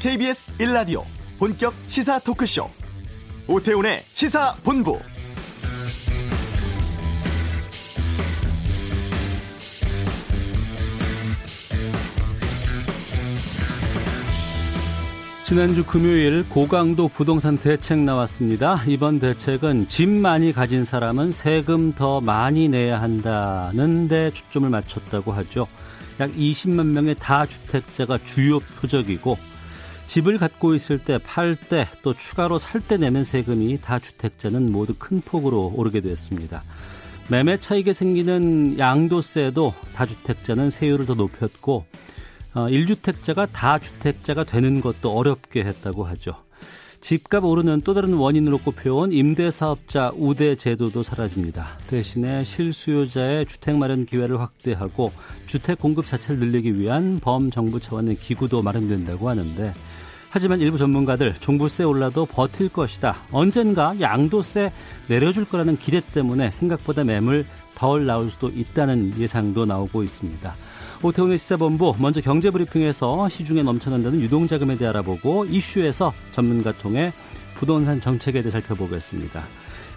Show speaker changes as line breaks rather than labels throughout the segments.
KBS 1라디오 본격 시사 토크쇼 오태훈의 시사본부
지난주 금요일 고강도 부동산 대책 나왔습니다. 이번 대책은 집 많이 가진 사람은 세금 더 많이 내야 한다는 데 초점을 맞췄다고 하죠. 약 20만 명의 다주택자가 주요 표적이고 집을 갖고 있을 때, 팔 때, 또 추가로 살 때 내는 세금이 다주택자는 모두 큰 폭으로 오르게 됐습니다. 매매 차익에 생기는 양도세도 다주택자는 세율을 더 높였고 1주택자가 어, 다주택자가 되는 것도 어렵게 했다고 하죠. 집값 오르는 또 다른 원인으로 꼽혀온 임대사업자 우대 제도도 사라집니다. 대신에 실수요자의 주택 마련 기회를 확대하고 주택 공급 자체를 늘리기 위한 범정부 차원의 기구도 마련된다고 하는데 하지만 일부 전문가들 종부세 올라도 버틸 것이다. 언젠가 양도세 내려줄 거라는 기대 때문에 생각보다 매물 덜 나올 수도 있다는 예상도 나오고 있습니다. 오태훈의 시사본부 먼저 경제브리핑에서 시중에 넘쳐난다는 유동자금에 대해 알아보고 이슈에서 전문가 통해 부동산 정책에 대해 살펴보겠습니다.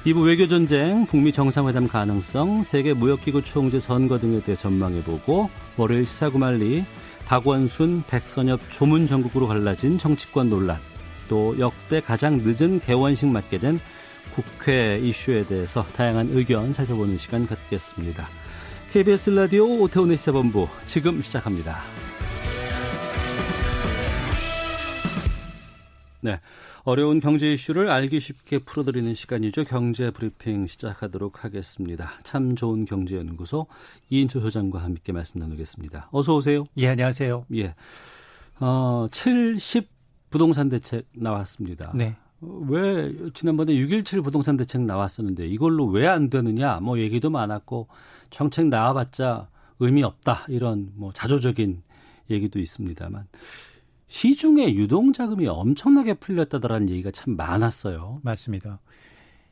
2부 외교전쟁, 북미 정상회담 가능성, 세계 무역기구 총재 선거 등에 대해 전망해보고 월요일 시사구말리, 박원순, 백선엽 조문 전국으로 갈라진 정치권 논란, 또 역대 가장 늦은 개원식 맞게 된 국회 이슈에 대해서 다양한 의견 살펴보는 시간 갖겠습니다. KBS 라디오 오태훈의 시사본부 지금 시작합니다. 네. 어려운 경제 이슈를 알기 쉽게 풀어드리는 시간이죠. 경제 브리핑 시작하도록 하겠습니다. 참 좋은 경제연구소 이인초 소장과 함께 말씀 나누겠습니다. 어서 오세요.
예, 안녕하세요.
예. 어, 70 부동산 대책 나왔습니다.
네.
왜 지난번에 6.17 부동산 대책 나왔었는데 이걸로 왜 안 되느냐 뭐 얘기도 많았고 정책 나와봤자 의미 없다 이런 뭐 자조적인 얘기도 있습니다만 시중에 유동 자금이 엄청나게 풀렸다더라는 얘기가 참 많았어요.
맞습니다.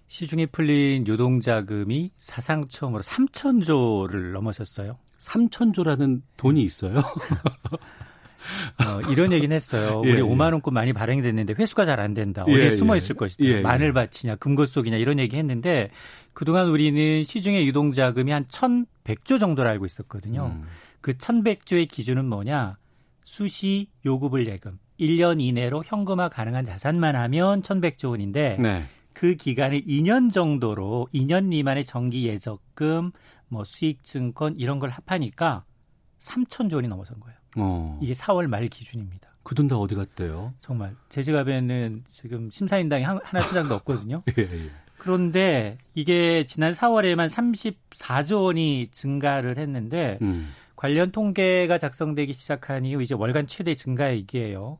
시중에 풀린 유동 자금이 사상 처음으로 3천조를 넘어섰어요.
3천조라는 돈이 있어요?
어, 이런 얘기는 했어요. 예, 우리 예. 5만 원권 많이 발행됐는데 회수가 잘 안 된다. 어디에 예, 숨어 예. 있을 것이다. 예, 예. 마늘 밭이냐 금고 속이냐 이런 얘기 했는데 그동안 우리는 시중의 유동 자금이 한 1,100조 정도로 알고 있었거든요. 음. 그 1,100조의 기준은 뭐냐? 수시 요구불 예금 1년 이내로 현금화 가능한 자산만 하면 1,100조 원인데 네. 그 기간을 2년 정도로 2년 미만의 정기 예적금, 뭐 수익증권 이런 걸 합하니까 3천조 원이 넘어선 거예요. 어. 이게 4월 말 기준입니다.
그 돈 다 어디 갔대요?
정말 제 지갑에는 지금 심사인당이 하나 투장도 없거든요. 예, 예. 그런데 이게 지난 4월에만 34조 원이 증가를 했는데 음. 관련 통계가 작성되기 시작한 이후 이제 월간 최대 증가액이에요.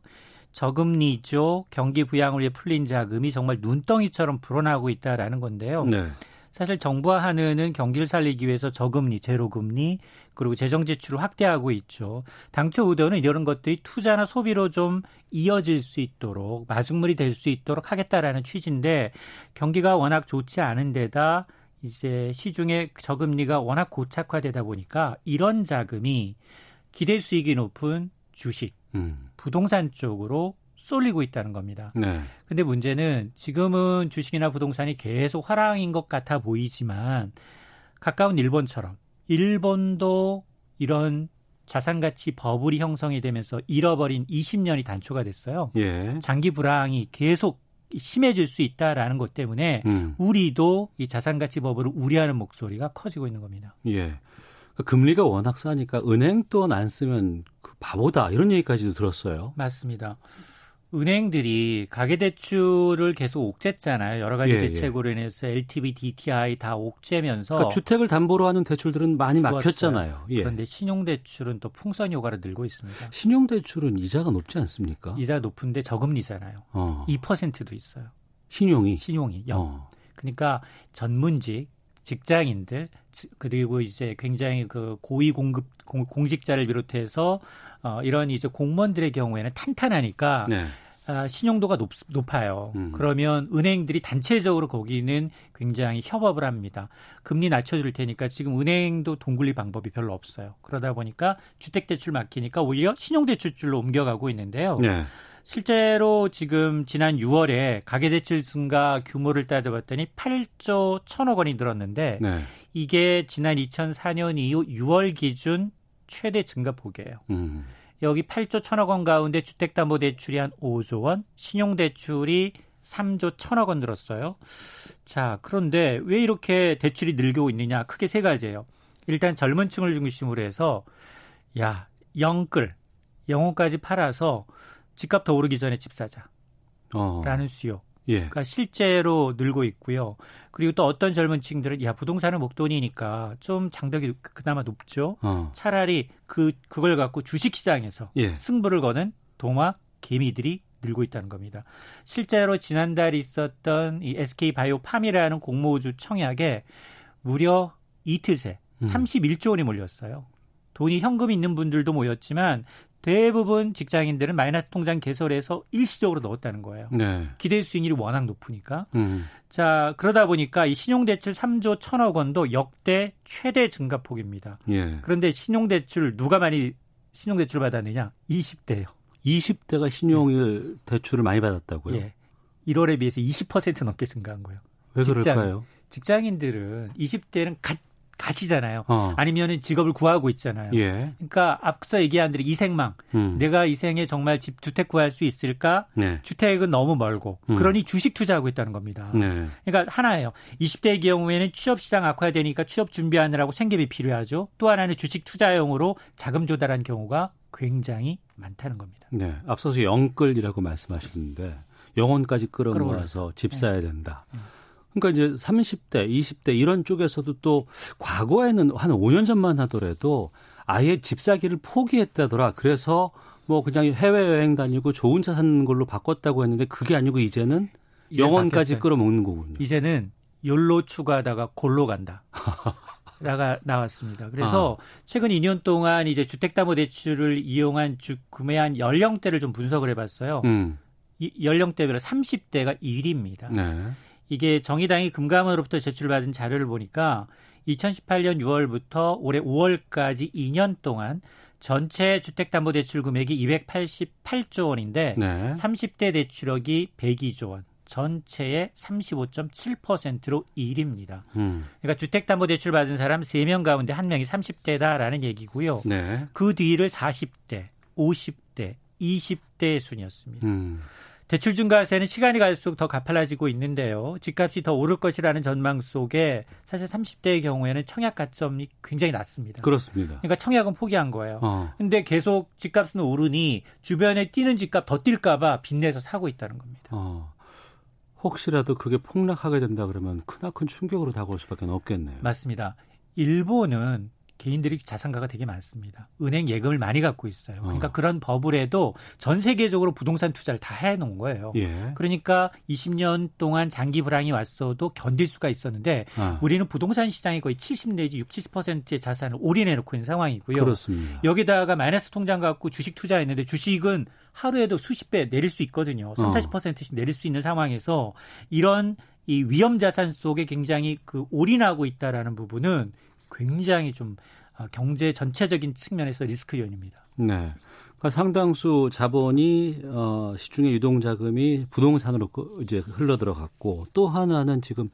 저금리죠. 경기 부양을 위해 풀린 자금이 정말 눈덩이처럼 불어나고 있다라는 건데요. 네. 사실 정부와 한은은 경기를 살리기 위해서 저금리, 제로금리 그리고 재정 지출을 확대하고 있죠. 당초 의도는 이런 것들이 투자나 소비로 좀 이어질 수 있도록 마중물이 될 수 있도록 하겠다라는 취지인데 경기가 워낙 좋지 않은 데다 이제 시중에 저금리가 워낙 고착화되다 보니까 이런 자금이 기대 수익이 높은 주식, 음. 부동산 쪽으로 쏠리고 있다는 겁니다. 네. 근데 문제는 지금은 주식이나 부동산이 계속 화랑인 것 같아 보이지만 가까운 일본처럼 일본도 이런 자산 가치 버블이 형성이 되면서 잃어버린 20년이 단초가 됐어요. 예. 장기 불황이 계속 심해질 수 있다라는 것 때문에 음. 우리도 이 자산 가치 버블을 우려하는 목소리가 커지고 있는 겁니다.
예. 그 금리가 워낙 싸니까 은행 돈 안 쓰면 그 바보다 이런 얘기까지도 들었어요.
맞습니다. 은행들이 가계대출을 계속 옥죄잖아요. 여러 가지 예, 예. 대책으로 예. 인해서 LTV, DTI 다 옥죄면서
그러니까 주택을 담보로 하는 대출들은 많이 막혔잖아요.
예. 그런데 신용대출은 또 풍선 효과를 늘고 있습니다.
신용대출은 이자가 높지 않습니까?
이자 높은데 저금리잖아요. 어. 2%도 있어요.
신용이
신용이 0. 어. 그러니까 전문직 직장인들 그리고 이제 굉장히 그 고위 공급 공 직자를 비롯해서 어, 이런 이제 공무원들의 경우에는 탄탄하니까 네. 아, 신용도가 높, 높아요. 음. 그러면 은행들이 단체적으로 거기는 굉장히 협업을 합니다. 금리 낮춰줄 테니까 지금 은행도 돈 굴릴 방법이 별로 없어요. 그러다 보니까 주택대출 막히니까 오히려 신용대출줄로 옮겨가고 있는데요. 네. 실제로 지금 지난 6월에 가계대출 증가 규모를 따져봤더니 8조 1천억 원이 늘었는데 네. 이게 지난 2004년 이후 6월 기준 최대 증가폭이에요. 음. 여기 8조 1천억 원 가운데 주택담보대출이 한 5조 원, 신용대출이 3조 1천억 원 늘었어요. 자, 그런데 왜 이렇게 대출이 늘고 있느냐? 크게 세 가지예요. 일단 젊은 층을 중심으로 해서 야, 영끌, 영혼까지 팔아서 집값 더 오르기 전에 집 사자. 어. 라는 수요. 예. 그러니까 실제로 늘고 있고요. 그리고 또 어떤 젊은 층들은 야 부동산은 목돈이니까 좀 장벽이 그나마 높죠. 어. 차라리 그 그걸 갖고 주식 시장에서 예. 승부를 거는 동화 개미들이 늘고 있다는 겁니다. 실제로 지난달 있었던 이 SK 바이오 팜이라는 공모주 청약에 무려 이틀 새 31조 음. 원이 몰렸어요. 돈이 현금이 있는 분들도 모였지만 대부분 직장인들은 마이너스 통장 개설해서 일시적으로 넣었다는 거예요. 네. 기대 수익률이 워낙 높으니까. 음. 자, 그러다 보니까 이 신용대출 3조 1천억 원도 역대 최대 증가폭입니다. 예. 그런데 신용대출 누가 많이 신용대출 받았느냐? 20대예요.
20대가 신용일 네. 대출을 많이 받았다고요? 예.
1월에 비해서 20% 넘게 증가한 거예요.
왜 그럴까요?
직장, 직장인들은 20대는 가, 가시잖아요. 어. 아니면은 직업을 구하고 있잖아요. 예. 그러니까 앞서 얘기한 대로 이생망. 음. 내가 이 생에 정말 집 주택 구할 수 있을까? 네. 주택은 너무 멀고. 음. 그러니 주식 투자하고 있다는 겁니다. 네. 그러니까 하나예요. 20대의 경우에는 취업 시장 악화되니까 취업 준비하느라고 생계비 필요하죠. 또 하나는 주식 투자용으로 자금 조달한 경우가 굉장히 많다는 겁니다.
네. 앞서서 영끌이라고 말씀하셨는데 영혼까지 끌어모아서 집 사야 된다. 네. 그러니까 이제 30대, 20대 이런 쪽에서도 또 과거에는 한 5년 전만 하더라도 아예 집 사기를 포기했다더라. 그래서 뭐 그냥 해외 여행 다니고 좋은 차 사는 걸로 바꿨다고 했는데 그게 아니고 이제는 영원까지 끌어먹는 거군요.
이제는 욜로 추가하다가 골로 간다. 라가 나왔습니다. 그래서 아. 최근 2년 동안 이제 주택담보대출을 이용한 주 구매한 연령대를 좀 분석을 해봤어요. 음. 이 연령대별로 30대가 1위입니다. 네. 이게 정의당이 금감원으로부터 제출받은 자료를 보니까 2018년 6월부터 올해 5월까지 2년 동안 전체 주택담보대출 금액이 288조 원인데 네. 30대 대출액이 102조 원. 전체의 35.7%로 1위입니다. 음. 그러니까 주택담보대출 받은 사람 3명 가운데 1명이 30대다라는 얘기고요. 네. 그 뒤를 40대, 50대, 20대 순이었습니다. 음. 대출 증가세는 시간이 갈수록 더 가팔라지고 있는데요. 집값이 더 오를 것이라는 전망 속에 사실 30대의 경우에는 청약 가점이 굉장히 낮습니다.
그렇습니다.
그러니까 청약은 포기한 거예요. 어. 근데 계속 집값은 오르니 주변에 뛰는 집값 더 뛸까봐 빚내서 사고 있다는 겁니다. 어.
혹시라도 그게 폭락하게 된다 그러면 크나큰 충격으로 다가올 수밖에 없겠네요.
맞습니다. 일본은 개인들이 자산가가 되게 많습니다. 은행 예금을 많이 갖고 있어요. 그러니까 어. 그런 버블에도 전 세계적으로 부동산 투자를 다 해놓은 거예요. 예. 그러니까 20년 동안 장기 불황이 왔어도 견딜 수가 있었는데 아. 우리는 부동산 시장이 거의 70 내지 60, 70%의 자산을 올인해 놓고 있는 상황이고요.
그렇습니다.
여기다가 마이너스 통장 갖고 주식 투자했는데 주식은 하루에도 수십 배 내릴 수 있거든요. 3, 40%씩 내릴 수 있는 상황에서 이런 이 위험 자산 속에 굉장히 그 올인하고 있다라는 부분은 굉장히 좀 어, 경제 전체적인 측면에서 리스크 요인입니다.
네. 그러니까 상당수 자본이 어, 시중의 유동 자금이 부동산으로 이제 흘러 들어갔고 또 하나는 지금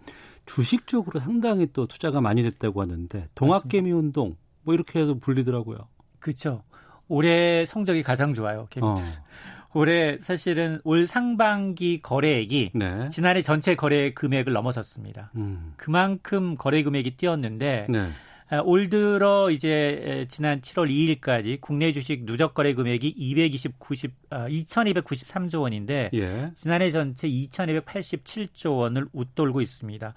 주식 쪽으로 상당히 또 투자가 많이 됐다고 하는데 동학개미 운동 뭐 이렇게 해도 불리더라고요.
그렇죠. 올해 성적이 가장 좋아요. 개미들. 어. 올해 사실은 올 상반기 거래액이 네. 지난해 전체 거래 금액을 넘어섰습니다. 음. 그만큼 거래 금액이 뛰었는데 네. 아, 올 들어 이제 지난 7월 2일까지 국내 주식 누적 거래 금액이 220, 90, 아, 2,293조 원인데 예. 지난해 전체 2,287조 원을 웃돌고 있습니다.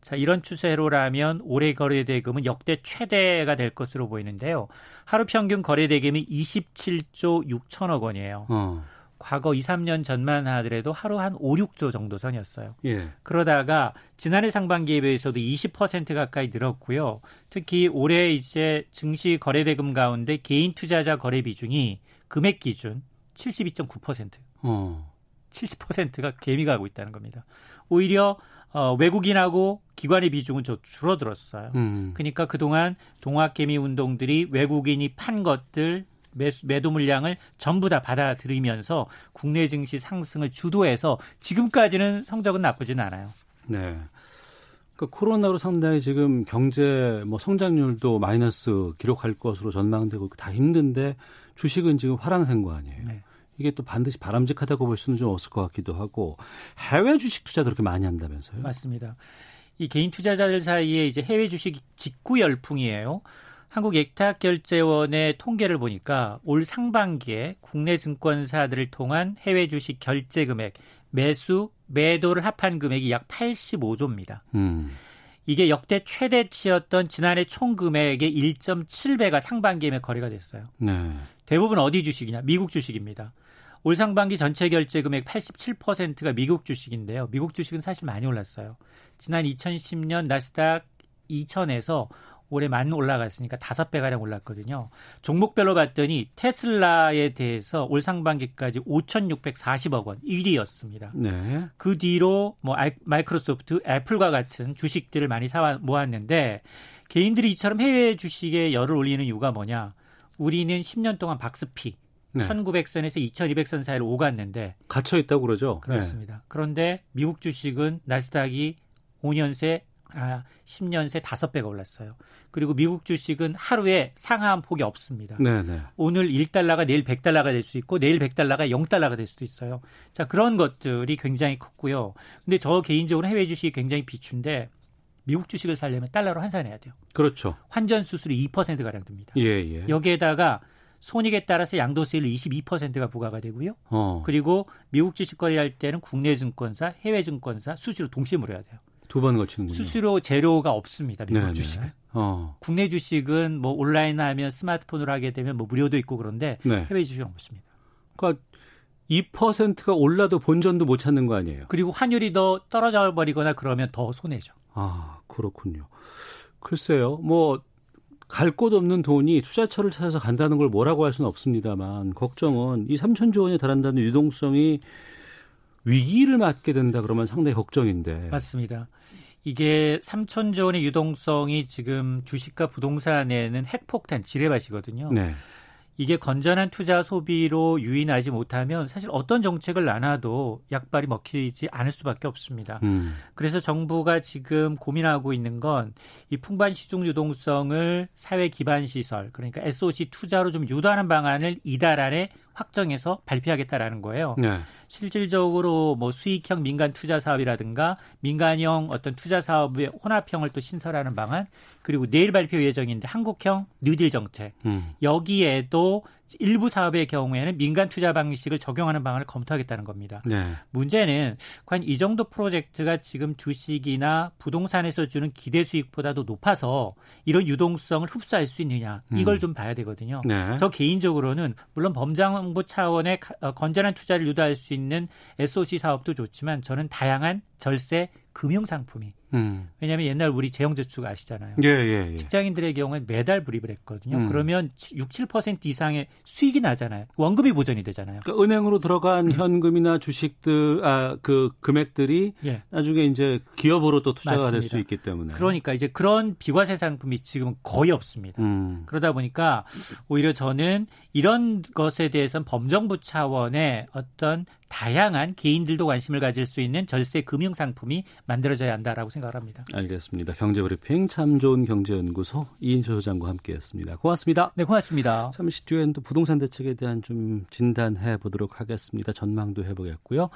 자, 이런 추세로라면 올해 거래 대금은 역대 최대가 될 것으로 보이는데요. 하루 평균 거래 대금이 27조 6천억 원이에요. 어. 과거 2, 3년 전만 하더라도 하루 한 5, 6조 정도 선이었어요. 예. 그러다가 지난해 상반기에 비해서도 20% 가까이 늘었고요. 특히 올해 이제 증시 거래 대금 가운데 개인 투자자 거래 비중이 금액 기준 72.9%. 어. 70%가 개미가 하고 있다는 겁니다. 오히려 어, 외국인하고 기관의 비중은 좀 줄어들었어요. 음. 그러니까 그동안 동학개미 운동들이 외국인이 판 것들 매수, 매도 물량을 전부 다 받아들이면서 국내 증시 상승을 주도해서 지금까지는 성적은 나쁘지는 않아요.
네. 그러니까 코로나로 상당히 지금 경제 뭐 성장률도 마이너스 기록할 것으로 전망되고 다 힘든데 주식은 지금 화랑생 거 아니에요. 네. 이게 또 반드시 바람직하다고 볼 수는 좀 없을 것 같기도 하고 해외 주식 투자도 그렇게 많이 한다면서요?
맞습니다. 이 개인 투자자들 사이에 이제 해외 주식 직구 열풍이에요. 한국예탁결제원의 통계를 보니까 올 상반기에 국내 증권사들을 통한 해외 주식 결제 금액, 매수, 매도를 합한 금액이 약 85조입니다. 음. 이게 역대 최대치였던 지난해 총 금액의 1.7배가 상반기에 거래가 됐어요. 네. 대부분 어디 주식이냐? 미국 주식입니다. 올 상반기 전체 결제 금액 87%가 미국 주식인데요. 미국 주식은 사실 많이 올랐어요. 지난 2010년 나스닥 2000에서 올해 만 올라갔으니까 다섯 배 가량 올랐거든요. 종목별로 봤더니 테슬라에 대해서 올 상반기까지 5,640억 원 1위였습니다. 네. 그 뒤로 뭐 마이크로소프트, 애플과 같은 주식들을 많이 사 모았는데 개인들이 이처럼 해외 주식에 열을 올리는 이유가 뭐냐? 우리는 10년 동안 박스피 네. 1900선에서 2200선 사이를 오갔는데
갇혀 있다고 그러죠.
그렇습니다. 네. 그런데 미국 주식은 나스닥이 5년 새 아, 10년 새 5배가 올랐어요. 그리고 미국 주식은 하루에 상하한 폭이 없습니다. 네네. 네. 오늘 1달러가 내일 100달러가 될 수 있고 내일 100달러가 0달러가 될 수도 있어요. 자, 그런 것들이 굉장히 컸고요. 근데 저 개인적으로 해외 주식이 굉장히 비추인데 미국 주식을 살려면 달러로 환산해야 돼요.
그렇죠.
환전 수수료 2% 가량 듭니다.
예, 예.
여기에다가 손익에 따라서 양도세율 22%가 부과가 되고요. 어. 그리고 미국 주식 거래할 때는 국내 증권사, 해외 증권사 수수료 동시에 물어야 돼요.
두 번 거치는군요.
수수료 제로가 없습니다. 미국 네네. 주식은. 어. 국내 주식은 뭐 온라인 하면 스마트폰으로 하게 되면 뭐 무료도 있고 그런데 네. 해외 주식은 없습니다.
그러니까 2%가 올라도 본전도 못 찾는 거 아니에요?
그리고 환율이 더 떨어져 버리거나 그러면 더 손해죠.
아, 그렇군요. 글쎄요. 뭐 갈곳 없는 돈이 투자처를 찾아서 간다는 걸 뭐라고 할 수는 없습니다만 걱정은 이 3천조 원에 달한다는 유동성이 위기를 맞게 된다 그러면 상당히 걱정인데.
맞습니다. 이게 3천조 원의 유동성이 지금 주식과 부동산에는 핵폭탄 지뢰밭이거든요. 네. 이게 건전한 투자 소비로 유인하지 못하면 사실 어떤 정책을 나눠도 약발이 먹히지 않을 수밖에 없습니다. 음. 그래서 정부가 지금 고민하고 있는 건 이 풍부한 시중 유동성을 사회 기반 시설 그러니까 SOC 투자로 좀 유도하는 방안을 이달 안에 확정해서 발표하겠다라는 거예요. 네. 실질적으로 뭐 수익형 민간 투자 사업이라든가 민간형 어떤 투자 사업의 혼합형을 또 신설하는 방안 그리고 내일 발표 예정인데 한국형 뉴딜 정책 음. 여기에도 일부 사업의 경우에는 민간 투자 방식을 적용하는 방안을 검토하겠다는 겁니다. 네. 문제는 과연 이 정도 프로젝트가 지금 주식이나 부동산에서 주는 기대 수익보다도 높아서 이런 유동성을 흡수할 수 있느냐 이걸 음. 좀 봐야 되거든요. 네. 저 개인적으로는 물론 범정부 차원의 어, 건전한 투자를 유도할 수 있는 SOC 사업도 좋지만 저는 다양한 절세 금융 상품이 음. 왜냐하면 옛날 우리 재형저축 아시잖아요. 예, 예, 예. 직장인들의 경우에 매달 불입을 했거든요. 음. 그러면 6, 7% 이상의 수익이 나잖아요. 원금이 보전이 되잖아요.
그러니까 은행으로 들어간 음. 현금이나 주식들, 아, 그 금액들이 예. 나중에 이제 기업으로 또 투자가 될 수 있기 때문에.
그러니까 이제 그런 비과세 상품이 지금 거의 없습니다. 음. 그러다 보니까 오히려 저는 이런 것에 대해서는 범정부 차원의 어떤 다양한 개인들도 관심을 가질 수 있는 절세 금융 상품이 만들어져야 한다라고 생각을 합니다.
알겠습니다. 경제브리핑 참 좋은 경제연구소 이인철 소장과 함께했습니다. 고맙습니다.
네, 고맙습니다.
잠시 뒤엔 또 부동산 대책에 대한 좀 진단해 보도록 하겠습니다. 전망도 해보겠고요.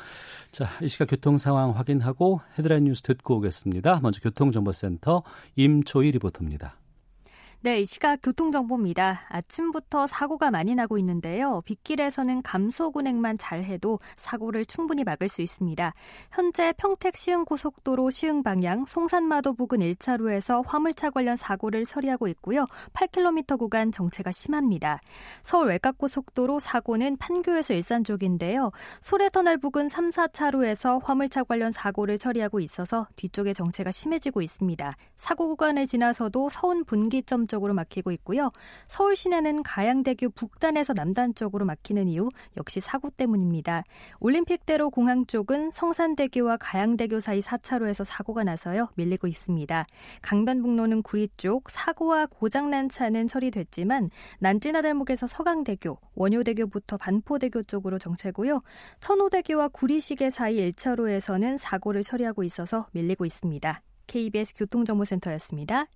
자, 이 시각 교통 상황 확인하고 헤드라인 뉴스 듣고 오겠습니다. 먼저 교통정보센터 임초희 리포터입니다.
네, 이 시각 교통정보입니다. 아침부터 사고가 많이 나고 있는데요. 빗길에서는 감속 운행만 잘해도 사고를 충분히 막을 수 있습니다. 현재 평택 시흥고속도로 시흥 방향 송산마도 부근 1차로에서 화물차 관련 사고를 처리하고 있고요. 8km 구간 정체가 심합니다. 서울 외곽고속도로 사고는 판교에서 일산 쪽인데요. 소래터널 부근 3, 4차로에서 화물차 관련 사고를 처리하고 있어서 뒤쪽에 정체가 심해지고 있습니다. 사고 구간을 지나서도 서운 분기점 쪽으로 막히고 있고요. 서울 시내는 가양대교 북단에서 남단 쪽으로 막히는 이유 역시 사고 때문입니다. 올림픽대로 공항 쪽은 성산대교와 가양대교 사이 4차로에서 사고가 나서요. 밀리고 있습니다. 강변북로는 구리 쪽 사고와 고장난 차는 처리됐지만 난지나들목에서 서강대교, 원효대교부터 반포대교 쪽으로 정체고요. 천호대교와 구리시계 사이 1차로에서는 사고를 처리하고 있어서 밀리고 있습니다. KBS 교통정보센터였습니다.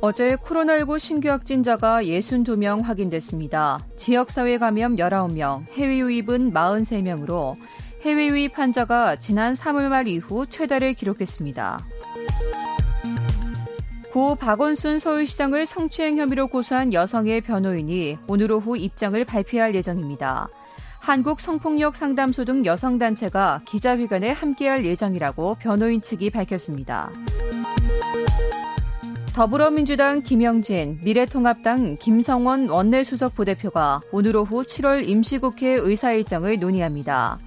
어제 코로나19 신규 확진자가 62명 확인됐습니다. 지역사회 감염 19명, 해외 유입은 43명으로 해외 유입 환자가 지난 3월 말 이후 최다를 기록했습니다. 고 박원순 서울시장을 성추행 혐의로 고소한 여성의 변호인이 오늘 오후 입장을 발표할 예정입니다. 한국 성폭력 상담소 등 여성단체가 기자회견에 함께할 예정이라고 변호인 측이 밝혔습니다. 더불어민주당 김영진, 미래통합당 김성원 원내수석 부대표가 오늘 오후 7월 임시국회 의사 일정을 논의합니다.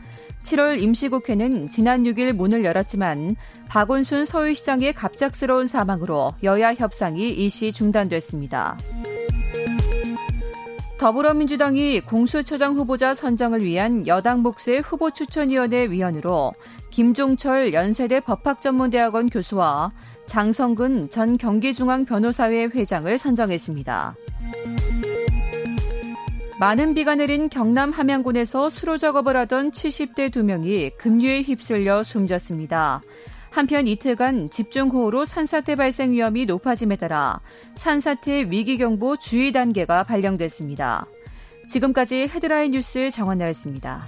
7월 임시국회는 지난 6일 문을 열었지만 박원순 서울시장의 갑작스러운 사망으로 여야 협상이 일시 중단됐습니다. 더불어민주당이 공수처장 후보자 선정을 위한 여당 몫의 후보 추천위원회 위원으로 김종철 연세대 법학전문대학원 교수와 장성근 전 경기중앙변호사회 회장을 선정했습니다. 많은 비가 내린 경남 함양군에서 수로 작업을 하던 70대 두 명이 급류에 휩쓸려 숨졌습니다. 한편 이틀간 집중호우로 산사태 발생 위험이 높아짐에 따라 산사태 위기경보 주의 단계가 발령됐습니다. 지금까지 헤드라인 뉴스 정원나였습니다.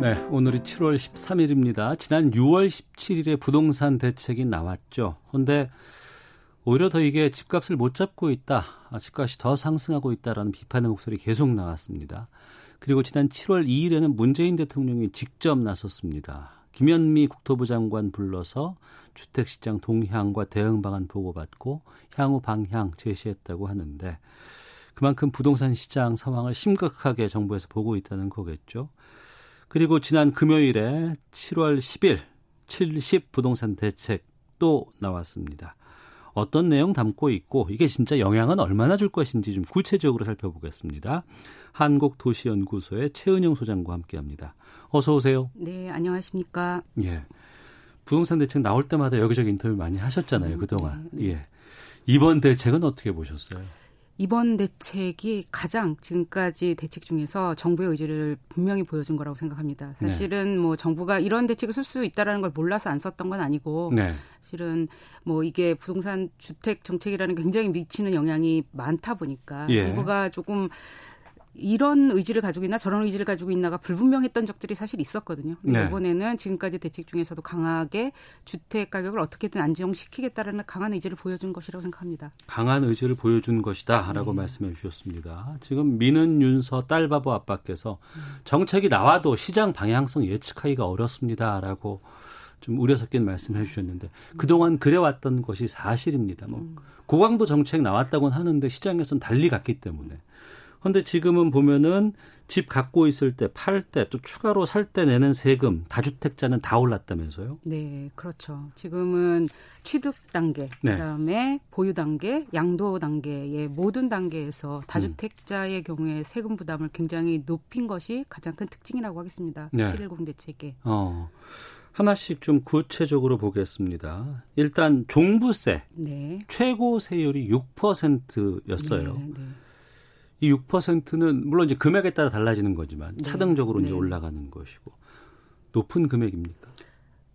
네, 오늘이 7월 13일입니다. 지난 6월 17일에 부동산 대책이 나왔죠. 그런데 오히려 더 이게 집값을 못 잡고 있다. 아, 집값이 더 상승하고 있다라는 비판의 목소리 계속 나왔습니다. 그리고 지난 7월 2일에는 문재인 대통령이 직접 나섰습니다. 김현미 국토부 장관 불러서 주택시장 동향과 대응 방안 보고받고 향후 방향 제시했다고 하는데 그만큼 부동산 시장 상황을 심각하게 정부에서 보고 있다는 거겠죠. 그리고 지난 금요일에 7월 10일 70 부동산 대책 또 나왔습니다. 어떤 내용 담고 있고 이게 진짜 영향은 얼마나 줄 것인지 좀 구체적으로 살펴보겠습니다. 한국도시연구소의 최은영 소장과 함께합니다. 어서 오세요.
네, 안녕하십니까?
예. 부동산 대책 나올 때마다 여기저기 인터뷰 많이 하셨잖아요, 그동안. 네, 네. 예. 이번 대책은 어떻게 보셨어요?
이번 대책이 가장 지금까지 대책 중에서 정부의 의지를 분명히 보여준 거라고 생각합니다. 네. 사실은 네. 뭐 정부가 이런 대책을 쓸 수 있다라는 걸 몰라서 안 썼던 건 아니고 네. 사실은 뭐 이게 부동산 주택 정책이라는 굉장히 미치는 영향이 많다 보니까 예. 정부가 조금 이런 의지를 가지고 있나 저런 의지를 가지고 있나가 불분명했던 적들이 사실 있었거든요. 네. 이번에는 지금까지 대책 중에서도 강하게 주택 가격을 어떻게든 안정시키겠다라는 강한 의지를 보여준 것이라고 생각합니다.
강한 의지를 보여준 것이다라고 네. 말씀해 주셨습니다. 지금 미는 윤서 딸바보 아빠께서 정책이 나와도 시장 방향성 예측하기가 어렵습니다라고 좀 우려 섞인 말씀해 주셨는데 그동안 그래왔던 것이 사실입니다. 뭐 음. 고강도 정책 나왔다고는 하는데 시장에서는 달리 갔기 때문에 그런데 지금은 보면은 집 갖고 있을 때, 팔 때, 또 추가로 살 때 내는 세금, 다주택자는 다 올랐다면서요?
네, 그렇죠. 지금은 취득 단계, 네. 그다음에 보유 단계, 양도 단계의 모든 단계에서 다주택자의 음. 경우에 세금 부담을 굉장히 높인 것이 가장 큰 특징이라고 하겠습니다. 네. 710 대책에. 어.
하나씩 좀 구체적으로 보겠습니다. 일단 종부세 네. 최고 세율이 6%였어요. 네, 네. 이 6%는 물론 이제 금액에 따라 달라지는 거지만 네. 차등적으로 네. 이제 올라가는 것이고 높은 금액입니까?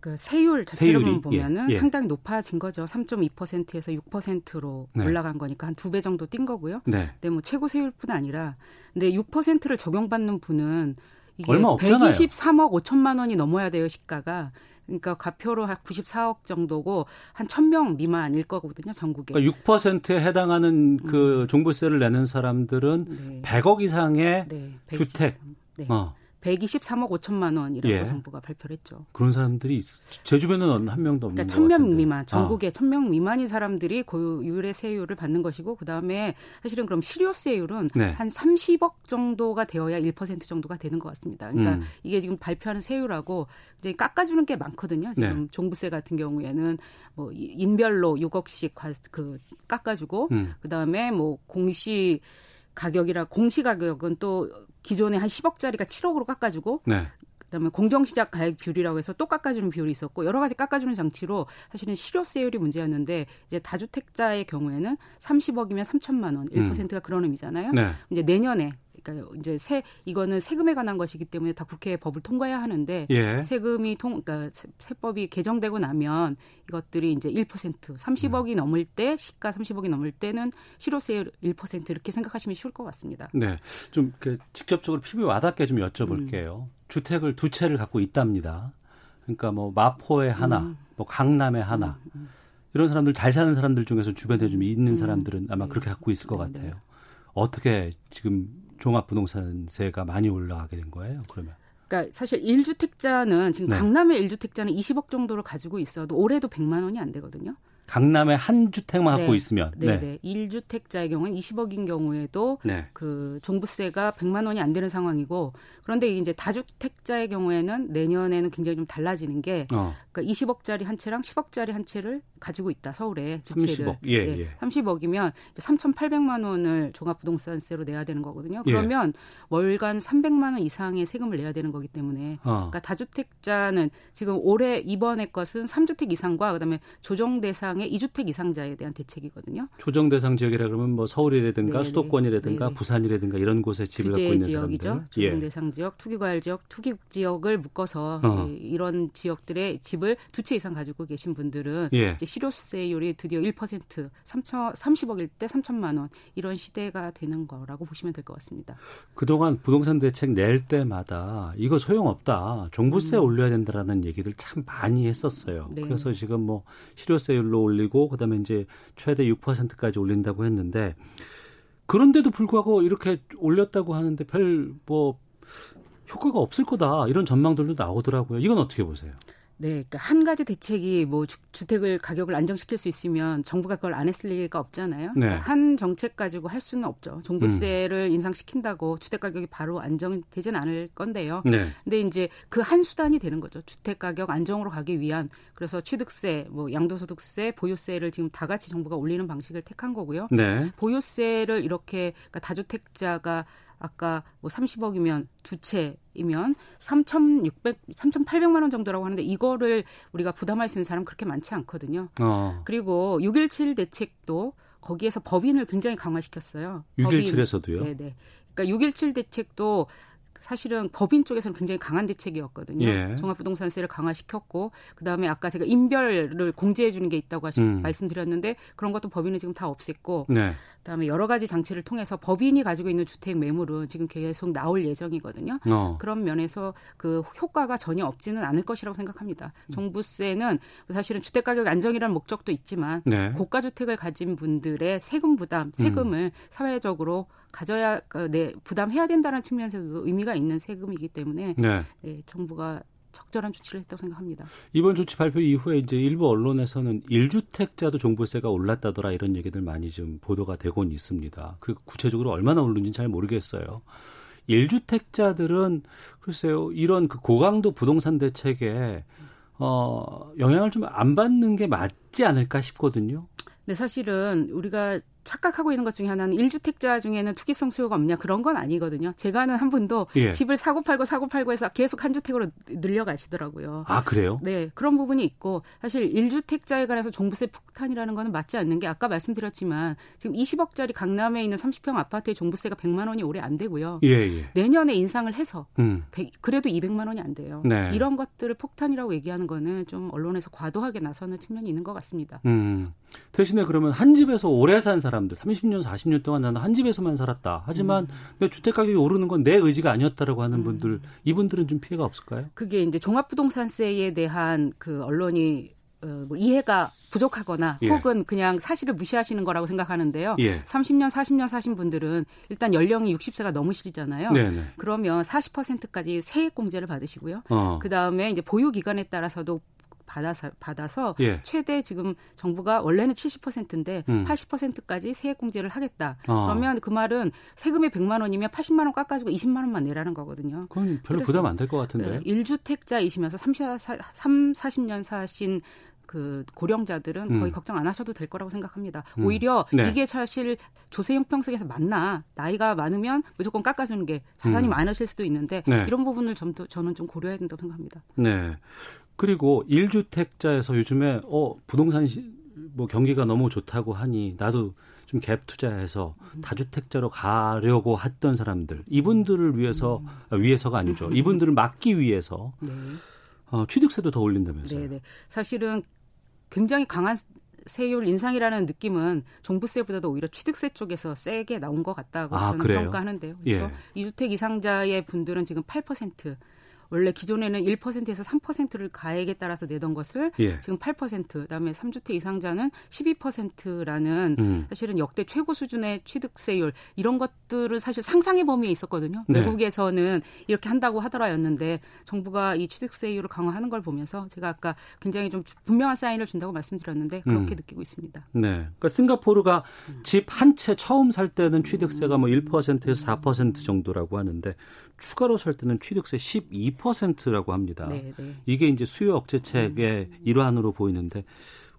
그 세율 자체로만 예, 보면은 예, 예. 상당히 높아진 거죠. 3.2%에서 6%로 네. 올라간 거니까 한 두 배 정도 뛴 거고요. 네. 근데 뭐 최고 세율뿐 아니라 근데 6%를 적용받는 분은 이게 얼마 없잖아요. 123억 5천만 원이 넘어야 돼요, 시가가. 그러니까 가표로 한 94억 정도고 한 1000명 미만일 거거든요, 전국에.
그러니까 6%에 해당하는 그 음. 종부세를 내는 사람들은 네. 100억 이상의 네, 주택. 네. 어.
123억 5천만 원이라고 예. 정부가 발표를 했죠.
그런 사람들이 제 주변은 한 명도 없는 그러니까
1000명 미만, 전국에 아. 1000명 미만인 사람들이 고율의 세율을 받는 것이고 그다음에 사실은 그럼 실효세율은 네. 한 30억 정도가 되어야 1% 정도가 되는 것 같습니다. 그러니까 음. 이게 지금 발표하는 세율하고 이제 깎아주는 게 많거든요. 지금 네. 종부세 같은 경우에는 뭐 인별로 6억씩 그 깎아주고 음. 그다음에 뭐 공시 가격이라 공시 가격은 또 기존에 한 10억짜리가 7억으로 깎아주고 네. 그다음에 공정시작 가액 비율이라고 해서 또 깎아주는 비율이 있었고 여러 가지 깎아주는 장치로 사실은 실효세율이 문제였는데 이제 다주택자의 경우에는 30억이면 3천만 원, 1%가 음. 그런 의미잖아요. 네. 이제 내년에 그러니까 이제 세 이거는 세금에 관한 것이기 때문에 다 국회에 법을 통과해야 하는데 예. 세금이 통 그러니까 세법이 개정되고 나면 이것들이 이제 1% 30억이 음. 넘을 때 시가 30억이 넘을 때는 실효세율 1% 이렇게 생각하시면 쉬울 것 같습니다.
네. 좀그 직접적으로 피부에 와닿게 좀 여쭤볼게요. 음. 주택을 두 채를 갖고 있답니다. 그러니까 뭐 마포에 하나, 음. 뭐 강남에 하나. 음, 음. 이런 사람들 잘 사는 사람들 중에서 주변에 좀 있는 음. 사람들은 아마 네. 그렇게 갖고 있을 것 네, 같아요. 네. 어떻게 지금 종합부동산세가 많이 올라가게 된 거예요? 그러면?
그러니까 사실 1주택자는 지금 네. 강남의 1주택자는 20억 정도를 가지고 있어도 올해도 100만 원이 안 되거든요.
강남에 한 주택만 네. 갖고 있으면
네, 네. 1주택자의 경우는 20억인 경우에도 네. 그 종부세가 100만 원이 안 되는 상황이고 그런데 이제 다주택자의 경우에는 내년에는 굉장히 좀 달라지는 게 어. 그러니까 20억짜리 한 채랑 10억짜리 한 채를 가지고 있다 서울에 두 채를 30억. 예, 네, 예. 30억이면 3,800만 원을 종합부동산세로 내야 되는 거거든요. 예. 그러면 예. 월간 300만 원 이상의 세금을 내야 되는 거기 때문에 어. 그러니까 다주택자는 지금 올해 이번에 것은 3주택 이상과 그다음에 조정 대상 의 2주택 이상자에 대한 대책이거든요.
조정 대상 지역이라 그러면 뭐 서울이라든가 네네. 수도권이라든가 네네. 부산이라든가 이런 곳에 집을 갖고 있는 지역이죠. 사람들.
조정 예. 대상 지역, 투기과열 지역, 투기국 지역을 묶어서 어. 이런 지역들의 집을 두 채 이상 가지고 계신 분들은 예. 이제 실효세율이 드디어 1% 3천 30억일 때 3천만 원 이런 시대가 되는 거라고 보시면 될 것 같습니다.
그동안 부동산 대책 낼 때마다 이거 소용없다. 종부세 음. 올려야 된다라는 얘기를 참 많이 했었어요. 네. 그래서 지금 뭐 실효세율로 올리고 그다음에 이제 최대 6%까지 올린다고 했는데 그런데도 불구하고 이렇게 올렸다고 하는데 별 뭐 효과가 없을 거다 이런 전망들도 나오더라고요. 이건 어떻게 보세요?
네, 그러니까 한 가지 대책이 뭐 주, 택을 가격을 안정시킬 수 있으면 정부가 그걸 안 했을 리가 없잖아요. 네. 그러니까 한 정책 가지고 할 수는 없죠. 종부세를 음. 인상시킨다고 주택 가격이 바로 안정되지는 않을 건데요. 네. 근데 이제 그 한 수단이 되는 거죠. 주택 가격 안정으로 가기 위한 그래서 취득세, 뭐 양도소득세, 보유세를 지금 다 같이 정부가 올리는 방식을 택한 거고요. 네. 보유세를 이렇게 그러니까 다주택자가 아까 뭐 30억이면 두 채이면 3,600, 3,800만 원 정도라고 하는데 이거를 우리가 부담할 수 있는 사람 그렇게 많지 않거든요. 어. 그리고 6.17 대책도 거기에서 법인을 굉장히 강화시켰어요.
6.17에서도요?
네네. 그러니까 6.17 대책도 사실은 법인 쪽에서는 굉장히 강한 대책이었거든요. 예. 종합부동산세를 강화시켰고 그다음에 아까 제가 인별을 공제해 주는 게 있다고 하시, 음. 말씀드렸는데 그런 것도 법인은 지금 다 없앴고 네. 그다음에 여러 가지 장치를 통해서 법인이 가지고 있는 주택 매물은 지금 계속 나올 예정이거든요. 어. 그런 면에서 그 효과가 전혀 없지는 않을 것이라고 생각합니다. 종부세는 사실은 주택 가격 안정이라는 목적도 있지만 네. 고가 주택을 가진 분들의 세금 부담, 세금을 음. 사회적으로 가져야 네, 부담해야 된다는 측면에서도 의미가 있는 세금이기 때문에 네. 네, 정부가 적절한 조치를 했다고 생각합니다.
이번 조치 발표 이후에 이제 일부 언론에서는 1주택자도 종부세가 올랐다더라 이런 얘기들 많이 좀 보도가 되곤 있습니다. 그 구체적으로 얼마나 오르는지 잘 모르겠어요. 1주택자들은 글쎄요 이런 그 고강도 부동산 대책에 어 영향을 좀 안 받는 게 맞지 않을까 싶거든요.
네, 사실은 우리가 착각하고 있는 것 중에 하나는 1주택자 중에는 투기성 수요가 없냐 그런 건 아니거든요. 제가 아는 한 분도 예. 집을 사고 팔고 사고 팔고 해서 계속 한 주택으로 늘려가시더라고요.
아, 그래요?
네. 그런 부분이 있고 사실 1주택자에 관해서 종부세 폭탄이라는 거는 맞지 않는 게 아까 말씀드렸지만 지금 20억짜리 강남에 있는 30평 아파트의 종부세가 100만 원이 올해 안 되고요. 예, 예. 내년에 인상을 해서 음. 100, 그래도 200만 원이 안 돼요. 네. 이런 것들을 폭탄이라고 얘기하는 거는 좀 언론에서 과도하게 나서는 측면이 있는 것 같습니다. 음.
대신에 그러면 한 집에서 오래 산 사람 사람들 30년, 40년 동안 나는 한 집에서만 살았다. 하지만 음. 주택 가격이 오르는 건 내 의지가 아니었다라고 하는 음. 분들 이분들은 좀 피해가 없을까요?
그게 이제 종합부동산세에 대한 그 언론이 어, 뭐 이해가 부족하거나 예. 혹은 그냥 사실을 무시하시는 거라고 생각하는데요. 예. 30년, 40년 사신 분들은 일단 연령이 60세가 넘으시잖아요. 네네. 그러면 40%까지 세액 공제를 받으시고요. 어. 그 다음에 이제 보유 기간에 따라서도 받아서 받아서 예. 최대 지금 정부가 원래는 70%인데 음. 80%까지 세액 공제를 하겠다. 어. 그러면 그 말은 세금이 100만 원이면 80만 원 깎아주고 20만 원만 내라는 거거든요.
그건 별로 부담 안 될 것 같은데.
1주택자이시면서 30, 3, 40년 사신 그 고령자들은 음. 거의 걱정 안 하셔도 될 거라고 생각합니다. 음. 오히려 네. 이게 사실 조세 형평성에서 맞나 나이가 많으면 무조건 깎아주는 게 자산이 음. 많으실 수도 있는데 네. 이런 부분을 좀 더 저는 좀 고려해야 된다고 생각합니다.
네. 그리고 1주택자에서 요즘에 어 부동산 시, 뭐 경기가 너무 좋다고 하니 나도 좀 갭 투자해서 음. 다주택자로 가려고 했던 사람들 이분들을 위해서 음. 아, 위해서가 아니죠. 음. 이분들을 막기 위해서 네. 어, 취득세도 더 올린다면서요. 네, 네.
사실은 굉장히 강한 세율 인상이라는 느낌은 종부세보다도 오히려 취득세 쪽에서 세게 나온 것 같다고 아, 저는 그래요? 평가하는데요. 그렇죠? 예. 2주택 이상자의 분들은 지금 8% 원래 기존에는 1%에서 3%를 가액에 따라서 내던 것을 예. 지금 8% 그다음에 3주택 이상자는 12%라는 음. 사실은 역대 최고 수준의 취득세율 이런 것들을 사실 상상의 범위에 있었거든요. 네. 외국에서는 이렇게 한다고 하더라였는데 정부가 이 취득세율을 강화하는 걸 보면서 제가 아까 굉장히 좀 분명한 사인을 준다고 말씀드렸는데 그렇게 음. 느끼고 있습니다.
네. 그러니까 싱가포르가 음. 집한 채 처음 살 때는 취득세가 뭐 1%에서 4% 정도라고 하는데 추가로 살 때는 취득세 12%라고 합니다. 네, 네. 이게 이제 수요 억제책의 음. 일환으로 보이는데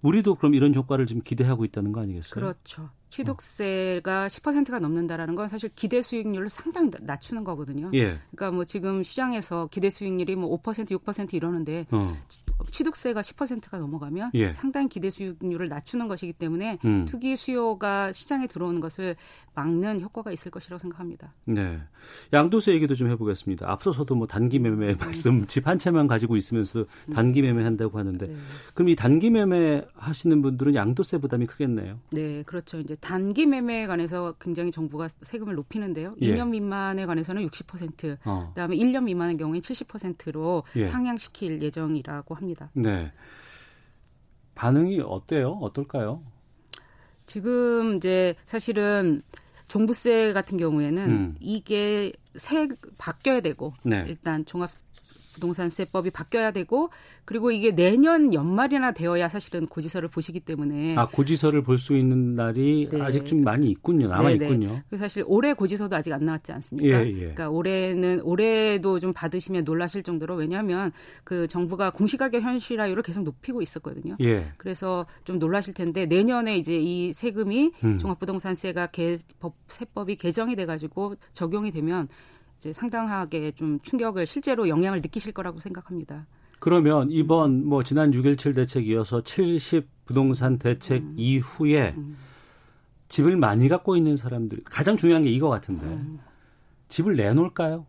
우리도 그럼 이런 효과를 지금 기대하고 있다는 거 아니겠어요?
그렇죠. 취득세가 어. 10%가 넘는다라는 건 사실 기대 수익률을 상당히 낮추는 거거든요. 예. 그러니까 뭐 지금 시장에서 기대 수익률이 뭐 5% 6% 이러는데 어. 취득세가 10%가 넘어가면 예. 상당히 기대 수익률을 낮추는 것이기 때문에 음. 투기 수요가 시장에 들어오는 것을 막는 효과가 있을 것이라고 생각합니다.
네. 양도세 얘기도 좀 해보겠습니다. 앞서서도 뭐 단기 매매 음. 말씀 집 한 채만 가지고 있으면서 단기 매매 한다고 하는데 네. 그럼 이 단기 매매 하시는 분들은 양도세 부담이 크겠네요.
네, 그렇죠. 이제 단기 매매에 관해서 굉장히 정부가 세금을 높이는데요. 예. 2년 미만에 관해서는 60%, 어. 그다음에 1년 미만의 경우에 70%로 예. 상향시킬 예정이라고 합니다.
네. 반응이 어때요? 어떨까요?
지금 이제 사실은 종부세 같은 경우에는 음. 이게 세 바뀌어야 되고 네. 일단 종합 부동산세법이 바뀌어야 되고 그리고 이게 내년 연말이나 되어야 사실은 고지서를 보시기 때문에
아 고지서를 볼 수 있는 날이 네. 아직 좀 많이 있군요 남아 네, 네. 있군요.
그 사실 올해 고지서도 아직 안 나왔지 않습니까? 예, 예. 그러니까 올해는 올해도 좀 받으시면 놀라실 정도로 왜냐하면 그 정부가 공시가격 현실화율을 계속 높이고 있었거든요. 예. 그래서 좀 놀라실 텐데 내년에 이제 이 세금이 음. 종합부동산세가 개, 법 세법이 개정이 돼가지고 적용이 되면 이제 상당하게 좀 충격을 실제로 영향을 느끼실 거라고 생각합니다.
그러면 이번 뭐 지난 6.17 대책 이어서 70 부동산 대책 음. 이후에 음. 집을 많이 갖고 있는 사람들 가장 중요한 게 이거 같은데 음. 집을 내놓을까요?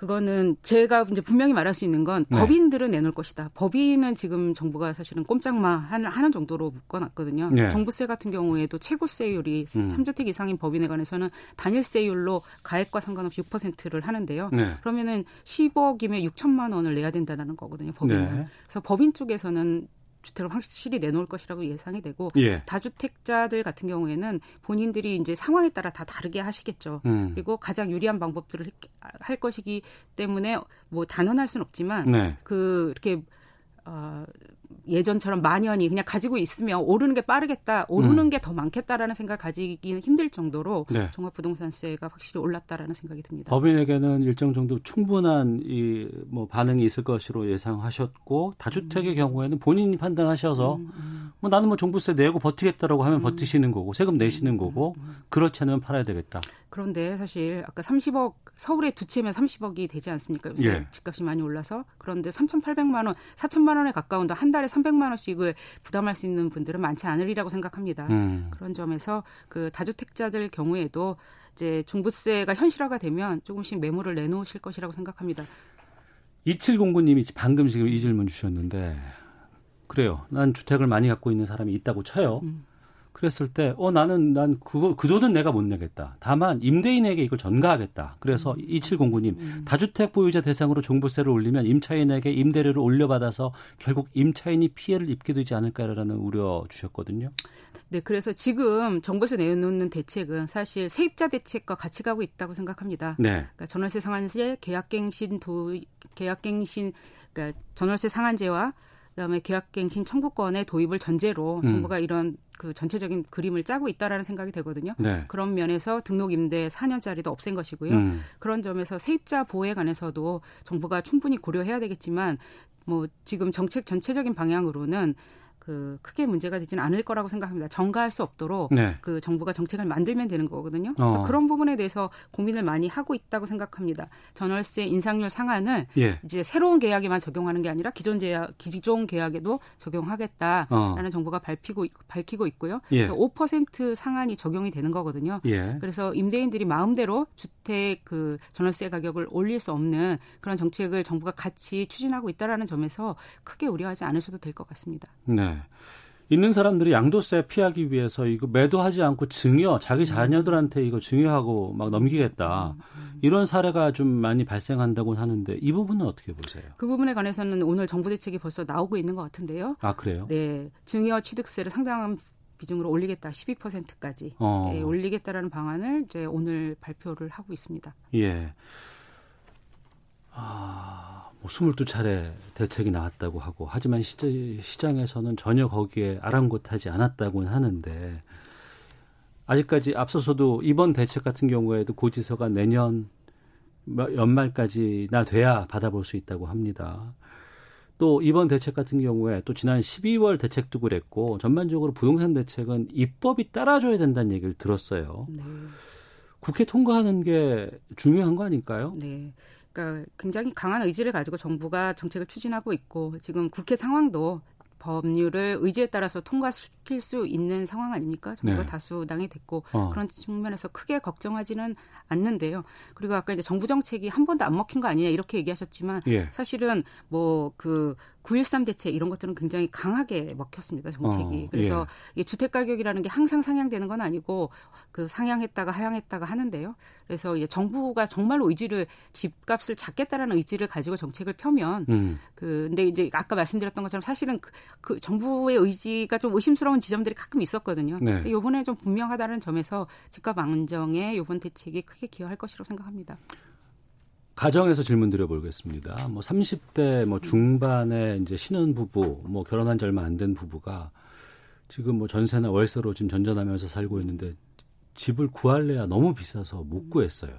그거는 제가 이제 분명히 말할 수 있는 건 네. 법인들은 내놓을 것이다. 법인은 지금 정부가 사실은 꼼짝마 하는 정도로 묶어놨거든요. 네. 종부세 같은 경우에도 최고세율이 음. 3주택 이상인 법인에 관해서는 단일세율로 가액과 상관없이 6%를 하는데요. 네. 그러면은 10억이면 6천만 원을 내야 된다는 거거든요. 법인은. 네. 그래서 법인 쪽에서는 주택을 확실히 내놓을 것이라고 예상이 되고 예. 다주택자들 같은 경우에는 본인들이 이제 상황에 따라 다 다르게 하시겠죠. 음. 그리고 가장 유리한 방법들을 할 것이기 때문에 뭐 단언할 수는 없지만 네. 그 이렇게 어 예전처럼 만연히 그냥 가지고 있으면 오르는 게 빠르겠다, 오르는 음. 게더 많겠다라는 생각을 가지기는 힘들 정도로 네. 종합부동산세가 확실히 올랐다라는 생각이 듭니다.
법인에게는 일정 정도 충분한 이 뭐 반응이 있을 것으로 예상하셨고 다주택의 음. 경우에는 본인이 판단하셔서 음, 음. 뭐 나는 뭐 종부세 내고 버티겠다라고 하면 음. 버티시는 거고 세금 내시는 음, 거고 그렇지 않으면 팔아야 되겠다.
그런데 사실 아까 30억 서울에 두 채면 30억이 되지 않습니까? 요새 예. 집값이 많이 올라서 그런데 3,800만 원, 4천만 원에 가까운 한 달에 300만 원씩을 부담할 수 있는 분들은 많지 않으리라고 생각합니다. 음. 그런 점에서 그 다주택자들 경우에도 이제 종부세가 현실화가 되면 조금씩 매물을 내놓으실 것이라고 생각합니다.
2709님이 방금 지금 이 질문 주셨는데 그래요. 난 주택을 많이 갖고 있는 사람이 있다고 쳐요. 음. 그랬을 때, 어, 나는, 난 그거, 그 돈은 내가 못 내겠다. 다만, 임대인에게 이걸 전가하겠다. 그래서 음. 2709님, 음. 다주택 보유자 대상으로 종부세를 올리면 임차인에게 임대료를 올려받아서 결국 임차인이 피해를 입게 되지 않을까라는 우려 주셨거든요.
네, 그래서 지금 정부에서 내놓는 대책은 사실 세입자 대책과 같이 가고 있다고 생각합니다. 네. 그러니까 전월세 상한제, 계약갱신 도 계약갱신 그러니까 전월세 상한제와 그다음에 계약갱신 청구권의 도입을 전제로 음. 정부가 이런 그 전체적인 그림을 짜고 있다라는 생각이 되거든요. 네. 그런 면에서 등록 임대 4년짜리도 없앤 것이고요. 음. 그런 점에서 세입자 보호에 관해서도 정부가 충분히 고려해야 되겠지만 뭐 지금 정책 전체적인 방향으로는 그 크게 문제가 되지는 않을 거라고 생각합니다. 전가할 수 없도록 네. 그 정부가 정책을 만들면 되는 거거든요. 그래서 어. 그런 부분에 대해서 고민을 많이 하고 있다고 생각합니다. 전월세 인상률 상한을 예. 이제 새로운 계약에만 적용하는 게 아니라 기존 계약 기존 계약에도 적용하겠다라는 어. 정부가 밝히고 밝히고 있고요. 예. 5% 상한이 적용이 되는 거거든요. 예. 그래서 임대인들이 마음대로 주 택 그 전월세 가격을 올릴 수 없는 그런 정책을 정부가 같이 추진하고 있다라는 점에서 크게 우려하지 않으셔도 될 것 같습니다.
네. 있는 사람들이 양도세 피하기 위해서 이거 매도하지 않고 증여 자기 자녀들한테 이거 증여하고 막 넘기겠다 이런 사례가 좀 많이 발생한다고 하는데 이 부분은 어떻게 보세요?
그 부분에 관해서는 오늘 정부 대책이 벌써 나오고 있는 것 같은데요.
아 그래요?
네, 증여 취득세를 상당한 비중으로 올리겠다 12%까지 어. 예, 올리겠다라는 방안을 이제 오늘 발표를 하고 있습니다.
예. 아. 뭐 22차례 대책이 나왔다고 하고 하지만 시장에서는 전혀 거기에 아랑곳하지 않았다고는 하는데 아직까지 앞서서도 이번 대책 같은 경우에도 고지서가 내년 연말까지나 돼야 받아볼 수 있다고 합니다. 또 이번 대책 같은 경우에 또 지난 12월 대책도 그랬고 전반적으로 부동산 대책은 입법이 따라줘야 된다는 얘기를 들었어요. 네. 국회 통과하는 게 중요한 거 아닐까요?
네. 그러니까 굉장히 강한 의지를 가지고 정부가 정책을 추진하고 있고 지금 국회 상황도 법률을 의지에 따라서 통과시킬 수 있는 상황 아닙니까? 정부가 네. 다수당이 됐고 어. 그런 측면에서 크게 걱정하지는 않는데요. 그리고 아까 이제 정부 정책이 한 번도 안 먹힌 거 아니냐 이렇게 얘기하셨지만 예. 사실은 뭐 그9.13 대책 이런 것들은 굉장히 강하게 먹혔습니다. 정책이. 어, 그래서 예. 주택 가격이라는 게 항상 상향되는 건 아니고 그 상향했다가 하향했다가 하는데요. 그래서 이제 정부가 정말로 의지를 집값을 잡겠다라는 의지를 가지고 정책을 펴면 음. 그 근데 이제 아까 말씀드렸던 것처럼 사실은 그, 그 정부의 의지가 좀 의심스러운 지점들이 가끔 있었거든요. 네. 근데 요번에 좀 분명하다는 점에서 집값 안정에 요번 대책이 크게 기여할 것이라고 생각합니다.
가정에서 질문 드려보겠습니다. 뭐 30대 뭐 중반에 이제 신혼 부부, 뭐 결혼한 지 얼마 안 된 부부가 지금 뭐 전세나 월세로 지금 전전하면서 살고 있는데 집을 구할래야 너무 비싸서 못 구했어요.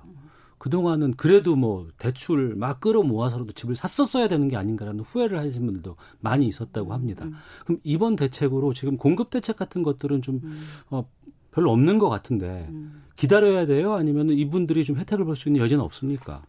그동안은 그래도 뭐 대출 막 끌어 모아서라도 집을 샀었어야 되는 게 아닌가라는 후회를 하시는 분들도 많이 있었다고 합니다. 음. 그럼 이번 대책으로 지금 공급 대책 같은 것들은 좀 음. 어, 별로 없는 것 같은데 음. 기다려야 돼요? 아니면 이분들이 좀 혜택을 볼 수 있는 여지는 없습니까?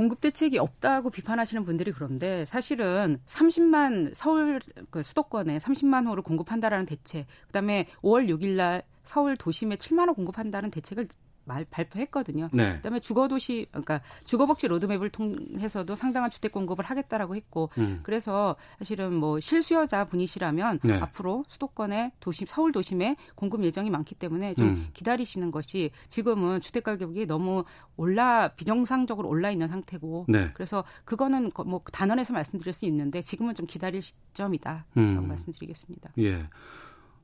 공급 대책이 없다고 비판하시는 분들이 그런데 사실은 30만 서울 그 수도권에 30만 호를 공급한다라는 대책, 그다음에 5월 6일 날 서울 도심에 7만 호 공급한다는 대책을 말 발표했거든요. 네. 그다음에 주거도시 그러니까 주거복지 로드맵을 통해서도 상당한 주택 공급을 하겠다라고 했고 음. 그래서 사실은 뭐 실수요자 분이시라면 네. 앞으로 수도권의 도심 서울 도심에 공급 예정이 많기 때문에 좀 음. 기다리시는 것이 지금은 주택 가격이 너무 올라 비정상적으로 올라 있는 상태고 네. 그래서 그거는 뭐 단언해서 말씀드릴 수 있는데 지금은 좀 기다릴 시점이다라고 음. 말씀드리겠습니다.
예.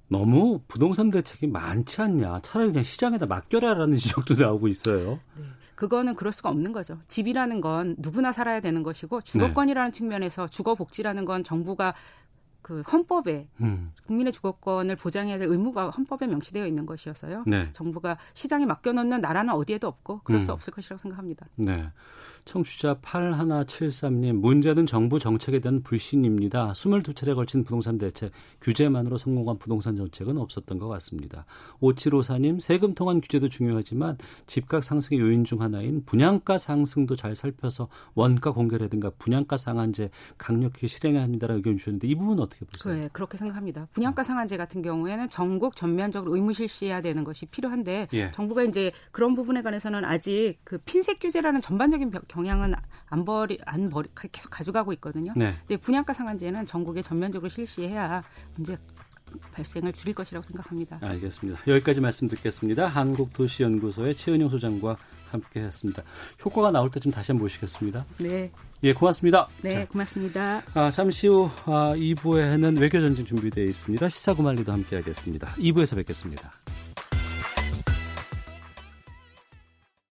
너무 부동산 대책이 많지 않냐. 차라리 그냥 시장에다 맡겨라라는 지적도 나오고 있어요. 네.
그거는 그럴 수가 없는 거죠. 집이라는 건 누구나 살아야 되는 것이고 주거권이라는 네. 측면에서 주거 복지라는 건 정부가 그 헌법에 음. 국민의 주거권을 보장해야 될 의무가 헌법에 명시되어 있는 것이어서요. 네. 정부가 시장에 맡겨놓는 나라는 어디에도 없고 그럴 음. 수 없을 것이라고 생각합니다.
네. 청취자 8173님, 문제는 정부 정책에 대한 불신입니다. 22차례 걸친 부동산 대책, 규제만으로 성공한 부동산 정책은 없었던 것 같습니다. 5754님, 세금 통한 규제도 중요하지만 집값 상승의 요인 중 하나인 분양가 상승도 잘 살펴서 원가 공개라든가 분양가 상한제 강력히 실행해야 합니다라고 의견 주셨는데 이 부분은 어떻게 보세요?
네, 그렇게 생각합니다. 분양가 상한제 같은 경우에는 전국 전면적으로 의무 실시해야 되는 것이 필요한데 예. 정부가 이제 그런 부분에 관해서는 아직 그 핀셋 규제라는 전반적인 경향은 안 버리 안 버리 계속 가져가고 있거든요. 네. 근데 분양가 상한제는 전국에 전면적으로 실시해야 문제 발생을 줄일 것이라고 생각합니다.
알겠습니다. 여기까지 말씀 듣겠습니다. 한국도시연구소의 최은영 소장과 함께했습니다. 효과가 나올 때좀 다시 한번 보시겠습니다.
네.
예, 고맙습니다.
네, 자, 고맙습니다.
아, 잠시 후 아, 2부에는 외교전쟁 준비되어 있습니다. 시사구말리도 함께하겠습니다. 2부에서 뵙겠습니다.